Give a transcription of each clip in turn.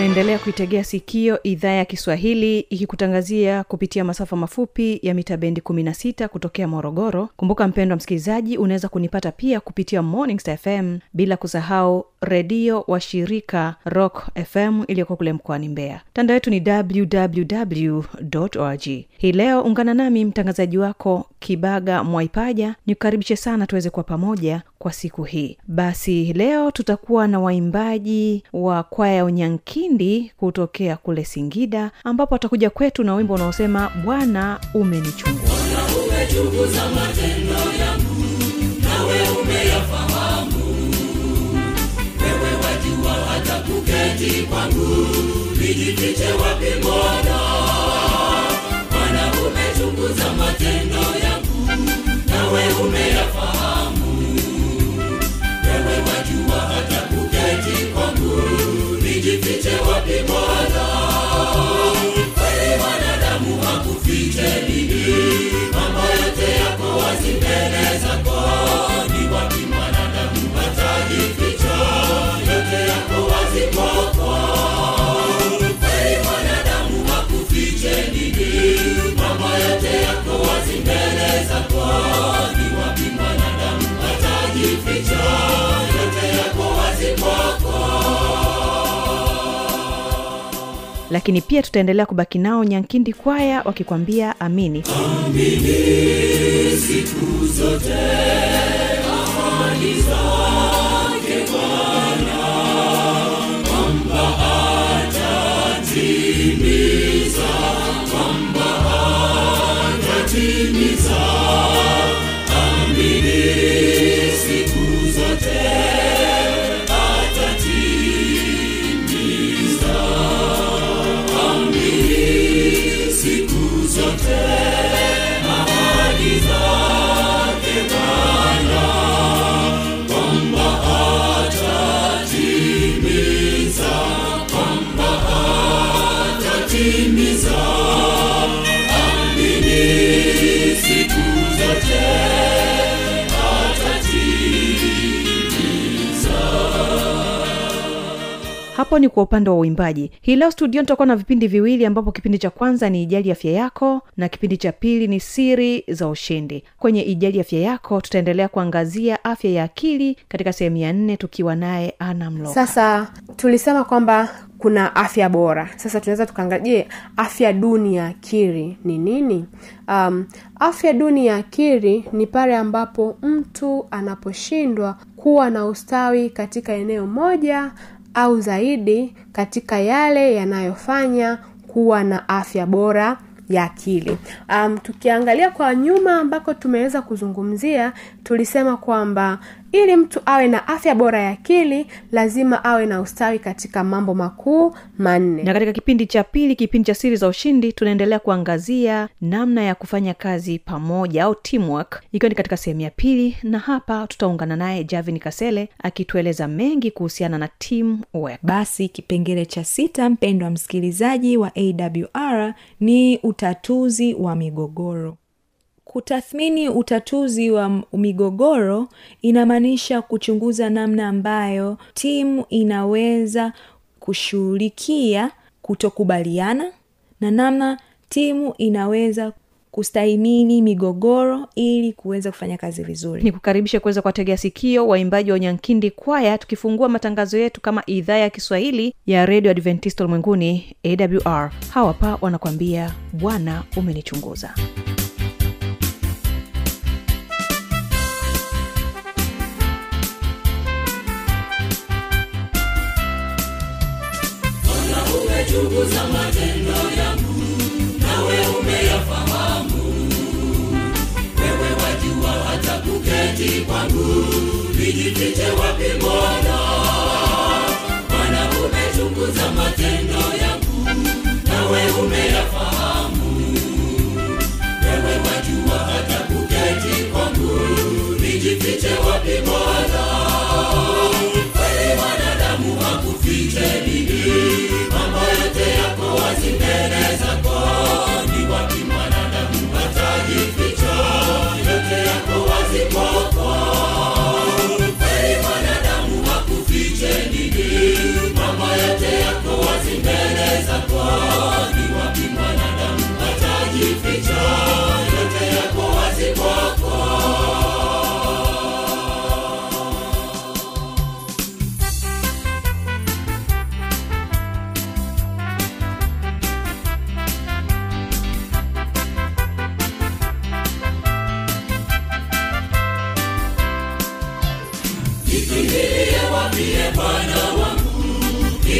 unaendelea kuitegea sikio idhaa ya kiswahili ikikutangazia kupitia masafa mafupi ya mita bendi 16 kutokea morogoro. Kumbuka mpendo wa msikilizaji unaweza kunipata pia kupitia morning fm bila kusahau redio wa shirika rock fm iliyoko kule mkoani mbeya. Mtandao wetu ni www org hii leo ungana nami mtangazaji wako kibaga mwaipaja nikukaribishe sana tuweze kuwa pamoja kwa siku hii. Basi leo tutakuwa na waimbaji wa kwaya ya unyankindi kutokea kule singida ambapo watakuja kwetu na wimbo unaosema bwana umenichunguza. Umechunguza matendo yangu nawe umeyafahamu wewe wajua hata kuketi wapi bwana lakini pia tutaendelea kubaki nao nyankindi kwaya wakikwambia amini. Amini siku zote hapo ni kwa upande wa uimbaji. Hii leo studio tutakuwa na vipindi viwili ambapo kipindi cha kwanza ni ijali afya yako na kipindi cha pili ni siri za ushindi. Kwenye ijali afya yako tutaendelea kuangazia afya ya akili katika sehemu ya nne tukiwa naye ana sasa tulisema kwamba kuna afya bora. Sasa tunaweza tukaangalia je afya duni ya akili ni nini? Um, afya duni ya akili ni pale ambapo mtu anaposhindwa kuwa na ustawi katika eneo moja au zaidi katika yale yanayofanya kuwa na afya bora ya akili. Um, tukiangalia kwa nyuma ambako tumeweza kuzungumzia tulisema kwamba ili mtu awe na afya bora ya akili lazima awe na ustawi katika mambo makuu manne. Na katika kipindi cha pili kipindi cha siri za ushindi tunaendelea kuangazia namna ya kufanya kazi pamoja au teamwork. Ikiwa ni katika sehemu ya pili na hapa tutaungana naye javin kasele akitueleza mengi kuhusiana na teamwork. Basi kipengele cha sita mpendwa msikilizaji wa awr ni utatuzi wa migogoro Kutathmini utatuzi wa migogoro inamaanisha kuchunguza namna ambayo timu inaweza kushughulikia kutokubaliana na namna timu inaweza kustahimili migogoro ili kuweza kufanya kazi vizuri. Ni kukaribisha kuweza kuwategea sikio waimbaji wa nyankindi kwaya tukifungua matangazo yetu kama idhaa ya kiswahili ya redio adventista ulimwenguni awr hawapa wanakuambia bwana umenichunguza. Chunguza matendo yangu, nawe umeyafahamu. Wewe wajua hata kuketi mwanadamu wakufiche mama yote yako wazi mbele zako ni wapi mwanadamu atajificha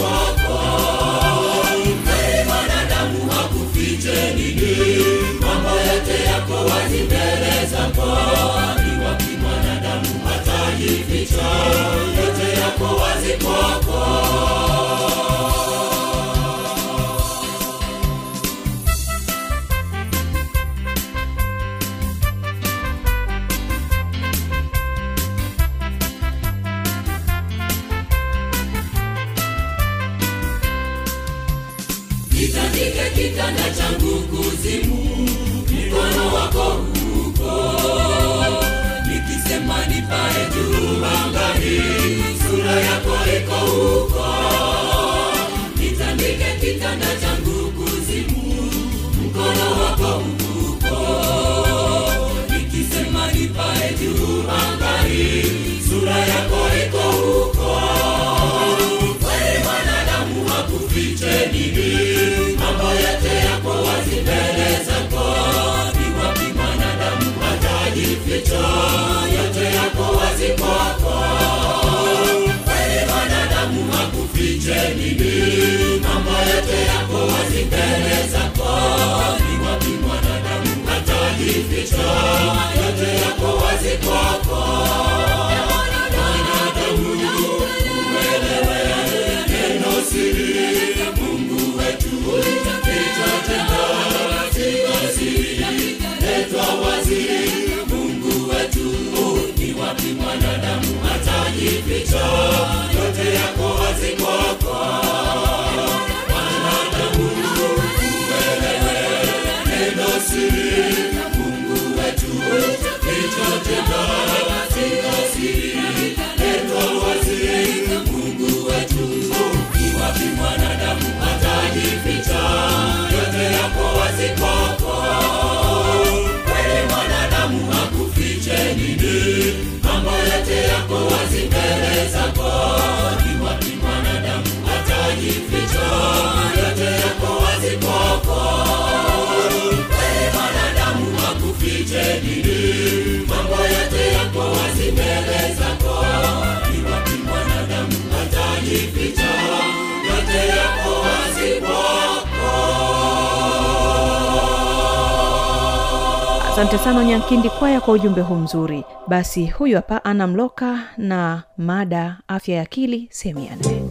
walk. jicho yote yako mwanadamu uelewe yote yako wazi. Asante sana Nyankindi Kwaya kwa ujumbe huu mzuri. Basi huyu hapa Ana Mloka na mada afya ya akili sehemu ya nne.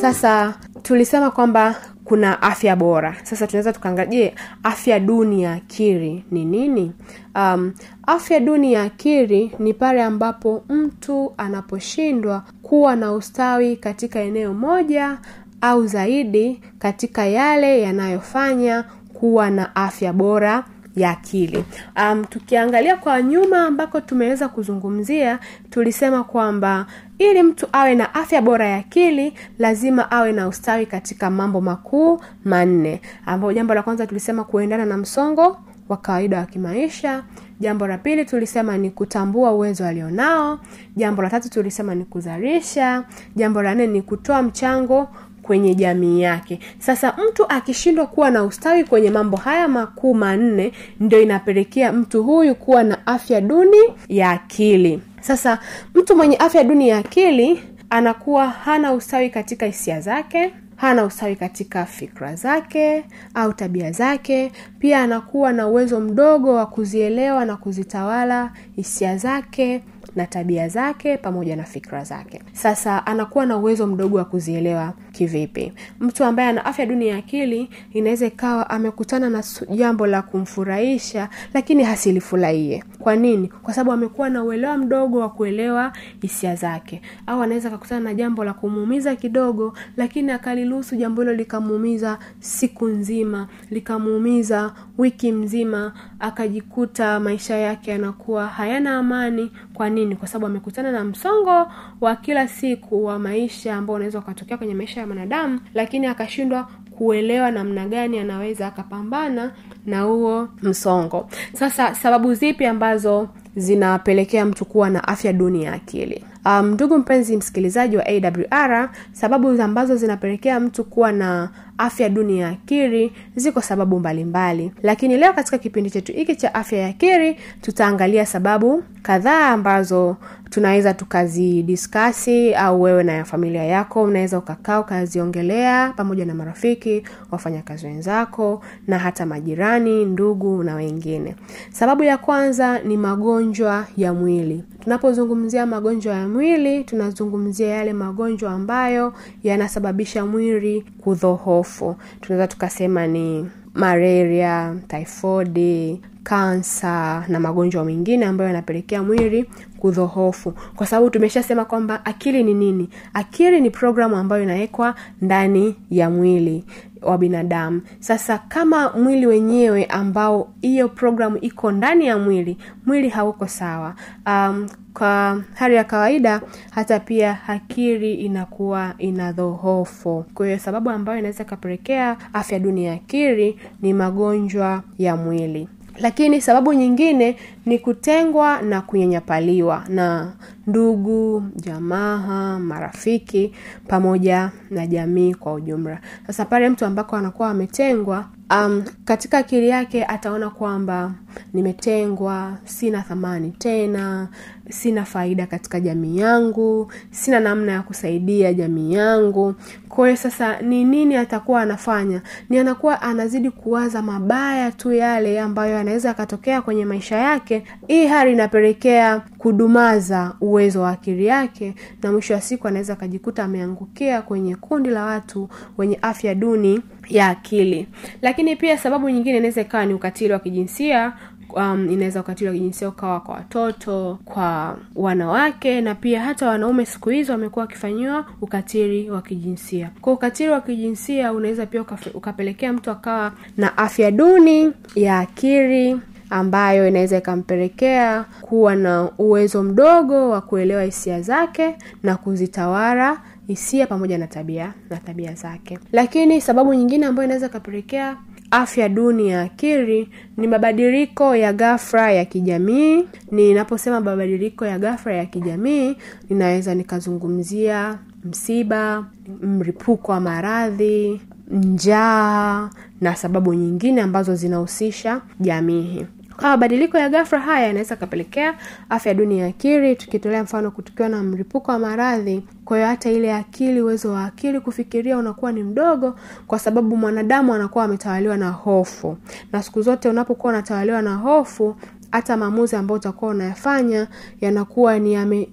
Sasa tulisema kwamba kuna afya bora. Sasa tunaweza tukaangalia je afya duni ya akili ni nini? Um, afya duni ya akili ni pale ambapo mtu anaposhindwa kuwa na ustawi katika eneo moja au zaidi katika yale yanayofanya kuwa na afya bora ya akili. Um, tukiangalia kwa nyuma ambako tumeweza kuzungumzia tulisema kwamba ili mtu awe na afya bora ya akili lazima awe na ustawi katika mambo makuu manne ambayo jambo la kwanza tulisema kuendana na msongo wa kawaida wa kimaisha jambo la pili tulisema ni kutambua uwezo alionao jambo la tatu tulisema ni kuzalisha jambo la nne ni kutoa mchango kwenye jamii yake. Sasa mtu akishindwa kuwa na ustawi kwenye mambo haya makuu manne ndio inapelekea mtu huyu kuwa na afya duni ya akili sasa mtu mwenye afya duni ya akili anakuwa hana ustawi katika hisia zake hana ustawi katika fikra zake au tabia zake pia anakuwa na uwezo mdogo wa kuzielewa na kuzitawala hisia zake na tabia zake pamoja na fikra zake. Sasa anakuwa na uwezo mdogo wa kuzielewa kivipi. Mtu ambaye ana afya duni ya akili inaweza ikawa amekutana na jambo la kumfurahisha lakini hasilifurahie. Kwa nini? Kwa sababu amekuwa na uelewa mdogo wa kuelewa hisia zake. Au anaweza akakutana na jambo la kumuumiza kidogo lakini akaliruhusu jambo hilo likamuumiza siku nzima likamuumiza wiki mzima akajikuta maisha yake yanakuwa hayana amani kwa nini? Kwa sababu amekutana na msongo wa kila siku wa maisha ambao unaweza ukatokea kwenye maisha ya mwanadamu lakini akashindwa kuelewa namna gani anaweza akapambana na huo msongo. Sasa sababu zipi ambazo zinapelekea mtu kuwa na afya duni ya akili ndugu mpenzi msikilizaji wa awr sababu ambazo zinapelekea mtu kuwa na afya duni ya akili ziko sababu mbalimbali mbali. lakini leo katika kipindi chetu hiki cha afya ya akili tutaangalia sababu kadhaa ambazo tunaweza tukazidiskasi au wewe na familia yako unaweza ukakaa ukaziongelea pamoja na marafiki wafanyakazi wenzako na hata majirani ndugu na wengine. Sababu ya kwanza ni magonjwa ya mwili. Tunapozungumzia magonjwa ya mwili tunazungumzia yale magonjwa ambayo yanasababisha mwili kudhohofu. Tunaweza tukasema ni malaria tyfodi kansa na magonjwa mengine ambayo yanapelekea mwili kudhohofu. Kwa sababu tumeshasema kwamba akili ni nini? Akili ni programu ambayo inawekwa ndani ya mwili wa binadamu. Sasa kama mwili wenyewe ambao hiyo programu iko ndani ya mwili mwili hauko sawa. Um, kwa hali ya kawaida hata pia akili inakuwa inadhohofu. Kwa hiyo sababu ambayo inaweza ikapelekea afya duni ya akili ni magonjwa ya mwili lakini sababu nyingine ni kutengwa na kunyanyapaliwa na ndugu jamaa marafiki pamoja na jamii kwa ujumla. Sasa pale mtu ambako anakuwa ametengwa um, katika akili yake ataona kwamba nimetengwa sina thamani tena sina faida katika jamii yangu sina namna ya kusaidia jamii yangu. Kwa hiyo sasa ni nini atakuwa anafanya? Ni anakuwa anazidi kuwaza mabaya tu yale ambayo anaweza akatokea kwenye maisha yake hii hali inapelekea kudumaza uwezo wa akili yake na mwisho wa siku anaweza akajikuta ameangukia kwenye kundi la watu wenye afya duni ya akili. Lakini pia sababu nyingine inaweza ikawa ni ukatili wa kijinsia um, inaweza ukatili wa kijinsia ukawa kwa watoto kwa wanawake na pia hata wanaume siku hizo wamekuwa wakifanyiwa ukatili wa kijinsia. Kwa ukatili wa kijinsia unaweza pia ukapelekea mtu akawa na afya duni ya akili ambayo inaweza ikampelekea kuwa na uwezo mdogo wa kuelewa hisia zake na kuzitawala hisia pamoja na tabia na tabia zake. Lakini sababu nyingine ambayo inaweza ikapelekea afya duni ya akili ni mabadiliko ya ghafla ya kijamii. Ninaposema mabadiliko ya ghafla ya kijamii ninaweza nikazungumzia msiba mripuko wa maradhi njaa na sababu nyingine ambazo zinahusisha jamii kwa mabadiliko ya ghafla haya yanaweza akapelekea afya duni ya akili tukitolea mfano kutukiwa na mlipuko wa maradhi. Kwa hiyo hata ile akili uwezo wa akili kufikiria unakuwa ni mdogo kwa sababu mwanadamu anakuwa ametawaliwa na hofu. Na siku zote unapokuwa unatawaliwa na hofu hata maamuzi ambayo utakuwa unayafanya yanakuwa ni yame,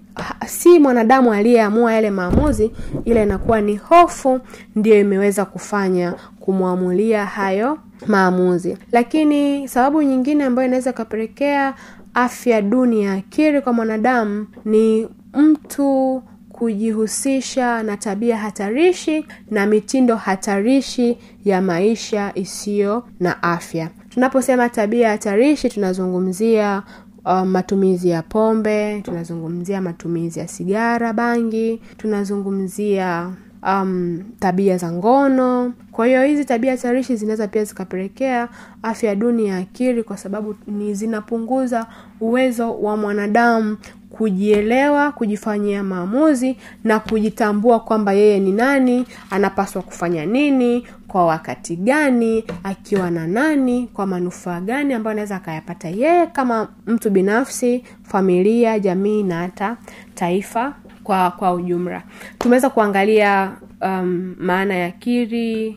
si mwanadamu aliyeamua yale maamuzi ila inakuwa ni hofu ndiyo imeweza kufanya kumwamulia hayo maamuzi. Lakini sababu nyingine ambayo inaweza ikapelekea afya duni ya akili kwa mwanadamu ni mtu kujihusisha na tabia hatarishi na mitindo hatarishi ya maisha isiyo na afya tunaposema tabia hatarishi tunazungumzia um, matumizi ya pombe tunazungumzia matumizi ya sigara bangi tunazungumzia um, tabia za ngono. Kwa hiyo hizi tabia hatarishi zinaweza pia zikapelekea afya duni ya akili kwa sababu ni zinapunguza uwezo wa mwanadamu kujielewa kujifanyia maamuzi na kujitambua kwamba yeye ni nani anapaswa kufanya nini kwa wakati gani akiwa na nani kwa manufaa gani ambayo anaweza akayapata yeye kama mtu binafsi familia jamii na hata taifa kwa kwa ujumla. Tumeweza kuangalia um, maana ya akili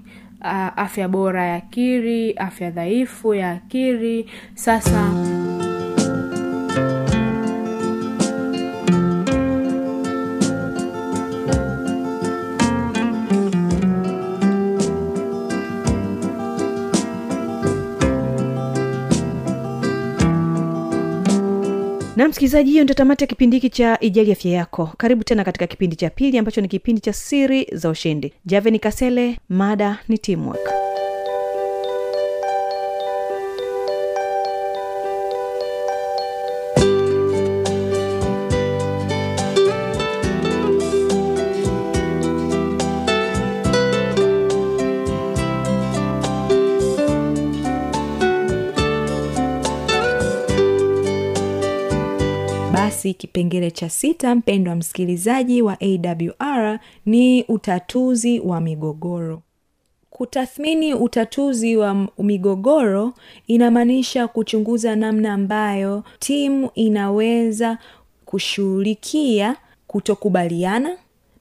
uh, afya bora ya akili afya dhaifu ya akili. Sasa msikilizaji hiyo ndio tamati ya kipindi hiki cha ijali afya yako. Karibu tena katika kipindi cha pili ambacho ni kipindi cha siri za ushindi. Javeni kasele mada ni teamwork basi kipengele cha sita mpendwa msikilizaji wa awr ni utatuzi wa migogoro. Kutathmini utatuzi wa migogoro inamaanisha kuchunguza namna ambayo timu inaweza kushughulikia kutokubaliana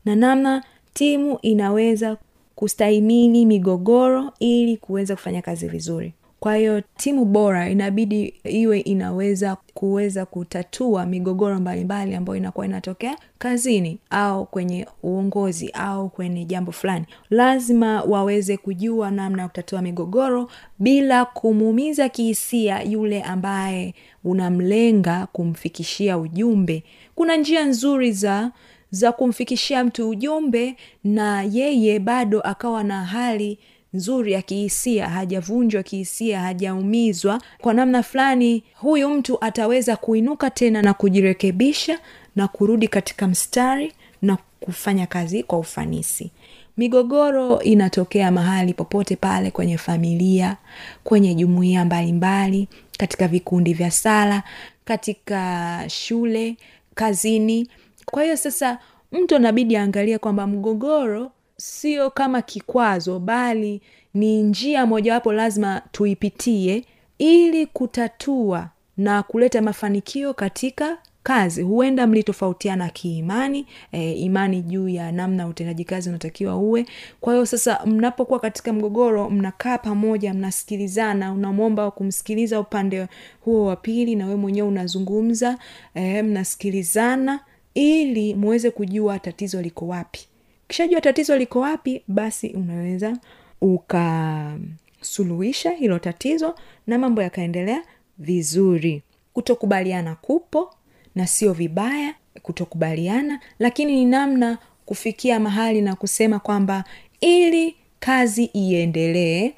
na namna timu inaweza kustahimili migogoro ili kuweza kufanya kazi vizuri kwa hiyo timu bora inabidi iwe inaweza kuweza kutatua migogoro mbalimbali ambayo inakuwa inatokea kazini au kwenye uongozi au kwenye jambo fulani. Lazima waweze kujua namna ya kutatua migogoro bila kumuumiza kihisia yule ambaye unamlenga kumfikishia ujumbe. Kuna njia nzuri za za kumfikishia mtu ujumbe na yeye bado akawa na hali nzuri ya kihisia hajavunjwa kihisia hajaumizwa. Kwa namna fulani huyu mtu ataweza kuinuka tena na kujirekebisha na kurudi katika mstari na kufanya kazi kwa ufanisi. Migogoro inatokea mahali popote pale kwenye familia kwenye jumuiya mbalimbali katika vikundi vya sala katika shule kazini. Kwa hiyo sasa mtu anabidi aangalie kwamba mgogoro sio kama kikwazo bali ni njia mojawapo lazima tuipitie ili kutatua na kuleta mafanikio katika kazi. Huenda mlitofautiana kiimani e, imani juu ya namna utendaji kazi unatakiwa uwe. Kwa hiyo sasa mnapokuwa katika mgogoro mnakaa pamoja mnasikilizana unamwomba kumsikiliza upande huo wa pili na wewe mwenyewe unazungumza e, mnasikilizana ili muweze kujua tatizo liko wapi kishajua tatizo liko wapi basi unaweza ukasuluhisha hilo tatizo na mambo yakaendelea vizuri. Kutokubaliana kupo na sio vibaya kutokubaliana lakini ni namna kufikia mahali na kusema kwamba ili kazi iendelee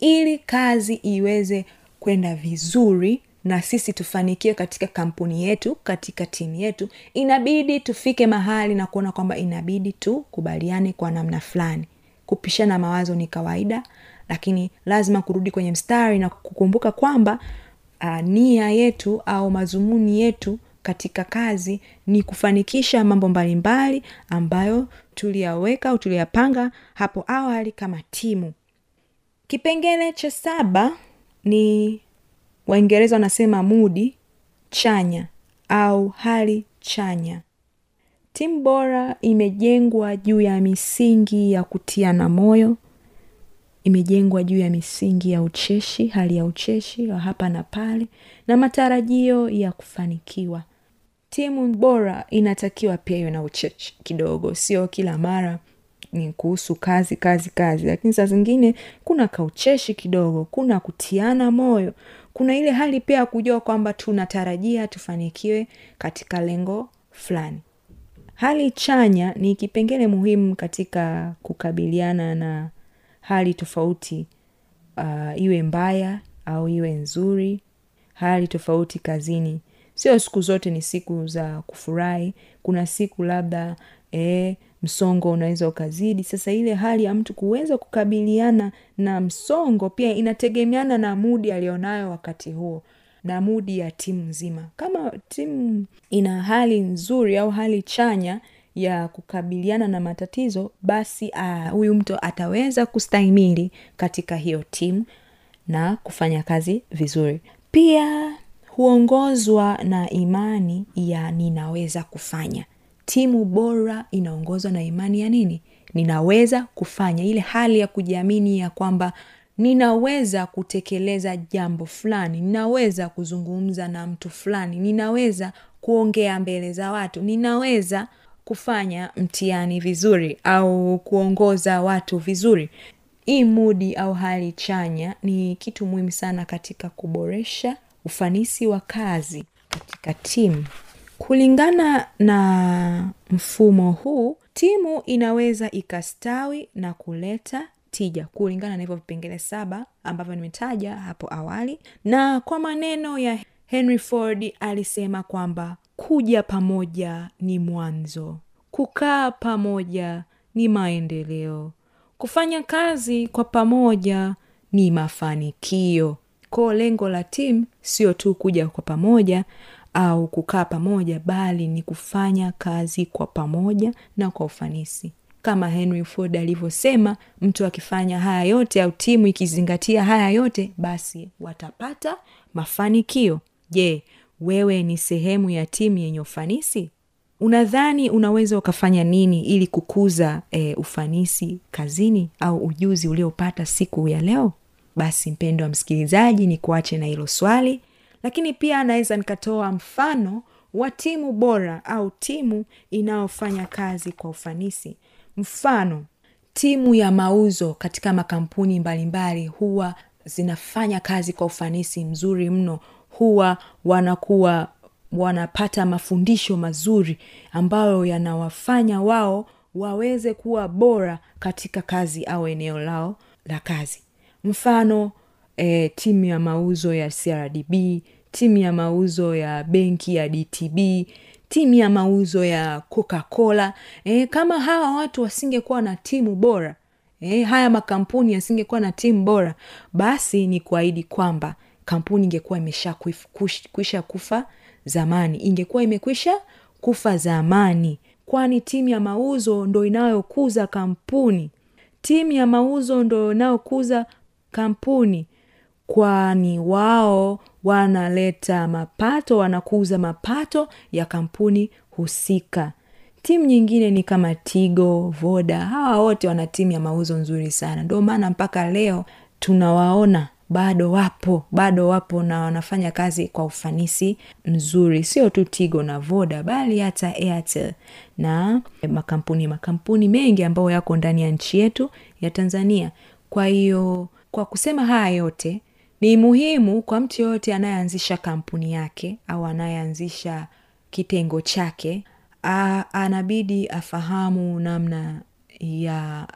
ili kazi iweze kwenda vizuri na sisi tufanikiwe katika kampuni yetu katika timu yetu inabidi tufike mahali na kuona kwamba inabidi tukubaliane kwa namna fulani. Kupishana mawazo ni kawaida lakini lazima kurudi kwenye mstari na kukumbuka kwamba uh, nia yetu au mazumuni yetu katika kazi ni kufanikisha mambo mbalimbali ambayo tuliyaweka au tuliyapanga hapo awali kama timu. Kipengele cha saba ni waingereza wanasema mudi chanya au hali chanya. Timu bora imejengwa juu ya misingi ya kutiana moyo imejengwa juu ya misingi ya ucheshi hali ya ucheshi wa hapa na pale na matarajio ya kufanikiwa. Timu bora inatakiwa pia iwe na ucheshi kidogo sio kila mara ni kuhusu kazi kazi kazi. Lakini saa zingine kuna kaucheshi kidogo kuna kutiana moyo kuna ile hali pia ya kujua kwamba tunatarajia tufanikiwe katika lengo fulani. Hali chanya ni kipengele muhimu katika kukabiliana na hali tofauti uh, iwe mbaya au iwe nzuri. Hali tofauti kazini. Sio siku zote ni siku za kufurahi. Kuna siku labda e, msongo unaweza ukazidi. Sasa ile hali ya mtu kuweza kukabiliana na msongo pia inategemeana na mudi aliyonayo wakati huo na mudi ya timu nzima. Kama timu ina hali nzuri au hali chanya ya kukabiliana na matatizo basi huyu uh, mtu ataweza kustahimili katika hiyo timu na kufanya kazi vizuri. Pia huongozwa na imani ya ninaweza kufanya timu bora inaongozwa na imani ya nini? Ninaweza kufanya. Ile hali ya kujiamini ya kwamba ninaweza kutekeleza jambo fulani ninaweza kuzungumza na mtu fulani ninaweza kuongea mbele za watu ninaweza kufanya mtihani vizuri au kuongoza watu vizuri. Hii mudi au hali chanya ni kitu muhimu sana katika kuboresha ufanisi wa kazi katika timu kulingana na mfumo huu timu inaweza ikastawi na kuleta tija kulingana na hivyo vipengele saba ambavyo nimetaja hapo awali. Na kwa maneno ya henry ford alisema kwamba kuja pamoja ni mwanzo kukaa pamoja ni maendeleo kufanya kazi kwa pamoja ni mafanikio. Koo lengo la timu sio tu kuja kwa pamoja au kukaa pamoja bali ni kufanya kazi kwa pamoja na kwa ufanisi. Kama henry ford alivyosema mtu akifanya haya yote au timu ikizingatia haya yote basi watapata mafanikio. Je wewe ni sehemu ya timu yenye ufanisi? Unadhani unaweza ukafanya nini ili kukuza e, ufanisi kazini au ujuzi uliopata siku ya leo? Basi mpendo wa msikilizaji ni kuache na hilo swali lakini pia naweza nikatoa mfano wa timu bora au timu inayofanya kazi kwa ufanisi. Mfano timu ya mauzo katika makampuni mbalimbali mbali, huwa zinafanya kazi kwa ufanisi mzuri mno. Huwa wanakuwa wanapata mafundisho mazuri ambayo yanawafanya wao waweze kuwa bora katika kazi au eneo lao la kazi. Mfano e, timu ya mauzo ya crdb timu ya mauzo ya benki ya dtb timu ya mauzo ya coca cola e, kama hawa watu wasingekuwa na timu bora e, haya makampuni yasingekuwa na timu bora basi ni kuahidi kwamba kampuni ingekuwa imesha kwisha kufa zamani. Ingekuwa imekwisha kufa zamani. Kwani timu ya mauzo ndo inayokuza kampuni? Timu ya mauzo ndo inayokuza kampuni kwani wao wanaleta mapato wanakuza mapato ya kampuni husika. Timu nyingine ni kama tigo voda hawa wote wana timu ya mauzo nzuri sana. Ndio maana mpaka leo tunawaona bado wapo bado wapo na wanafanya kazi kwa ufanisi mzuri. Sio tu tigo na voda bali hata airtel na makampuni makampuni mengi ambayo yako ndani ya nchi yetu ya tanzania. Kwa hiyo kwa kusema haya yote ni muhimu kwa mtu yoyote anayeanzisha kampuni yake au anayeanzisha kitengo chake a, anabidi afahamu namna ya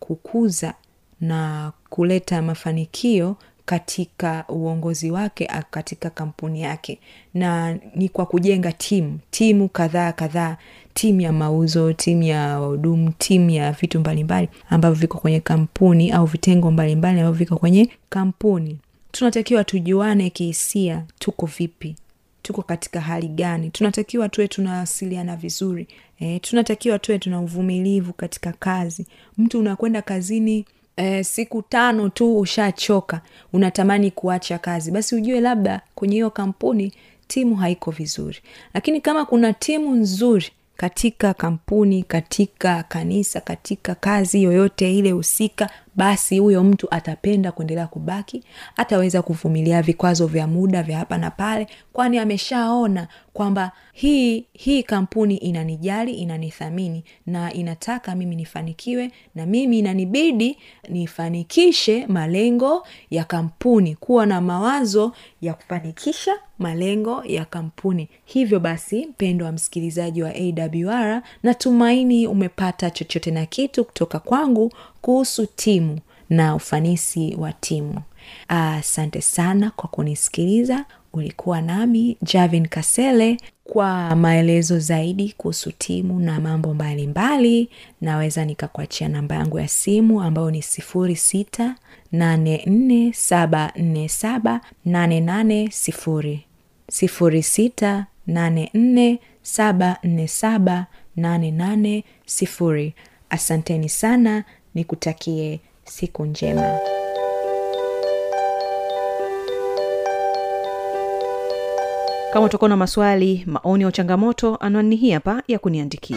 kukuza na kuleta mafanikio katika uongozi wake katika kampuni yake. Na ni kwa kujenga timu timu kadhaa kadhaa timu ya mauzo timu ya hudumu timu ya vitu mbalimbali ambavyo viko kwenye kampuni au vitengo mbalimbali ambavyo viko kwenye kampuni tunatakiwa tujuane kihisia tuko vipi? Tuko katika hali gani? Tunatakiwa tuwe tunawasiliana vizuri e, tunatakiwa tuwe tuna uvumilivu katika kazi. Mtu unakwenda kazini e, siku tano tu ushachoka unatamani kuacha kazi. Basi ujue labda kwenye hiyo kampuni timu haiko vizuri. Lakini kama kuna timu nzuri katika kampuni katika kanisa katika kazi yoyote ile husika basi huyo mtu atapenda kuendelea kubaki ataweza kuvumilia vikwazo vya muda vya hapa na pale kwani ameshaona kwamba hii hii kampuni inanijali inanithamini na inataka mimi nifanikiwe na mimi inanibidi nifanikishe malengo ya kampuni kuwa na mawazo ya kufanikisha malengo ya kampuni. Hivyo basi mpendo wa msikilizaji wa awr natumaini umepata chochote na kitu kutoka kwangu kuhusu timu na ufanisi wa timu. Asante sana kwa kunisikiliza. Ulikuwa nami javin kasele kwa maelezo zaidi kuhusu timu na mambo mbalimbali. Mbali, naweza nikakuachia namba yangu ya simu ambayo ni sifuri sita nane nne saba nne saba nane nane sifuri. Sifuri sita nane nne saba nne saba nane nane sifuri. Asanteni sana nikutakie siku njema. Kama utakuwa na maswali maoni au changamoto anwani hii hapa ya kuniandikia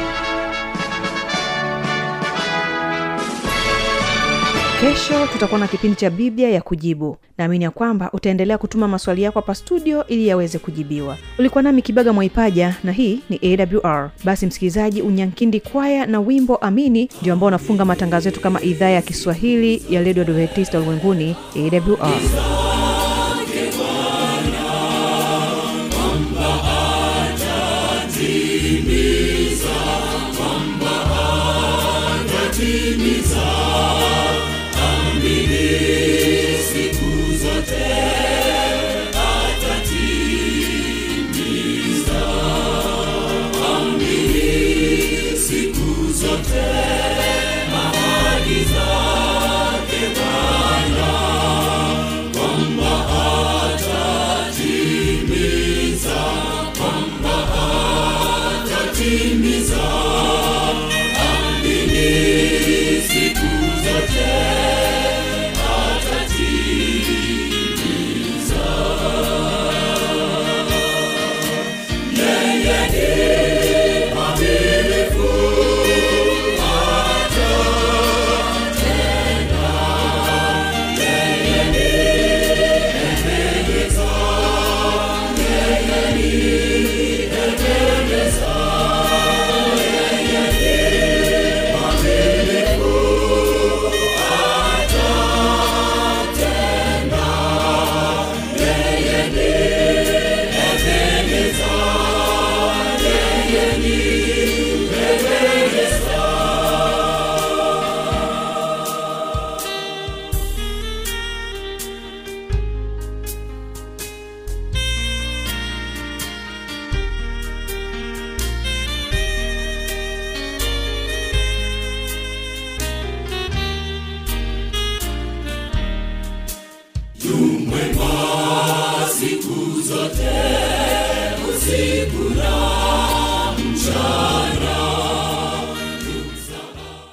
kesho tutakuwa na kipindi cha biblia ya kujibu. Naamini ya kwamba utaendelea kutuma maswali yako hapa studio ili yaweze kujibiwa. Ulikuwa nami kibaga mwaipaja na hii ni awr basi msikilizaji unyankindi kwaya na wimbo amini ndio ambao unafunga matangazo yetu kama idhaa ya kiswahili ya redio adventista ulimwenguni awr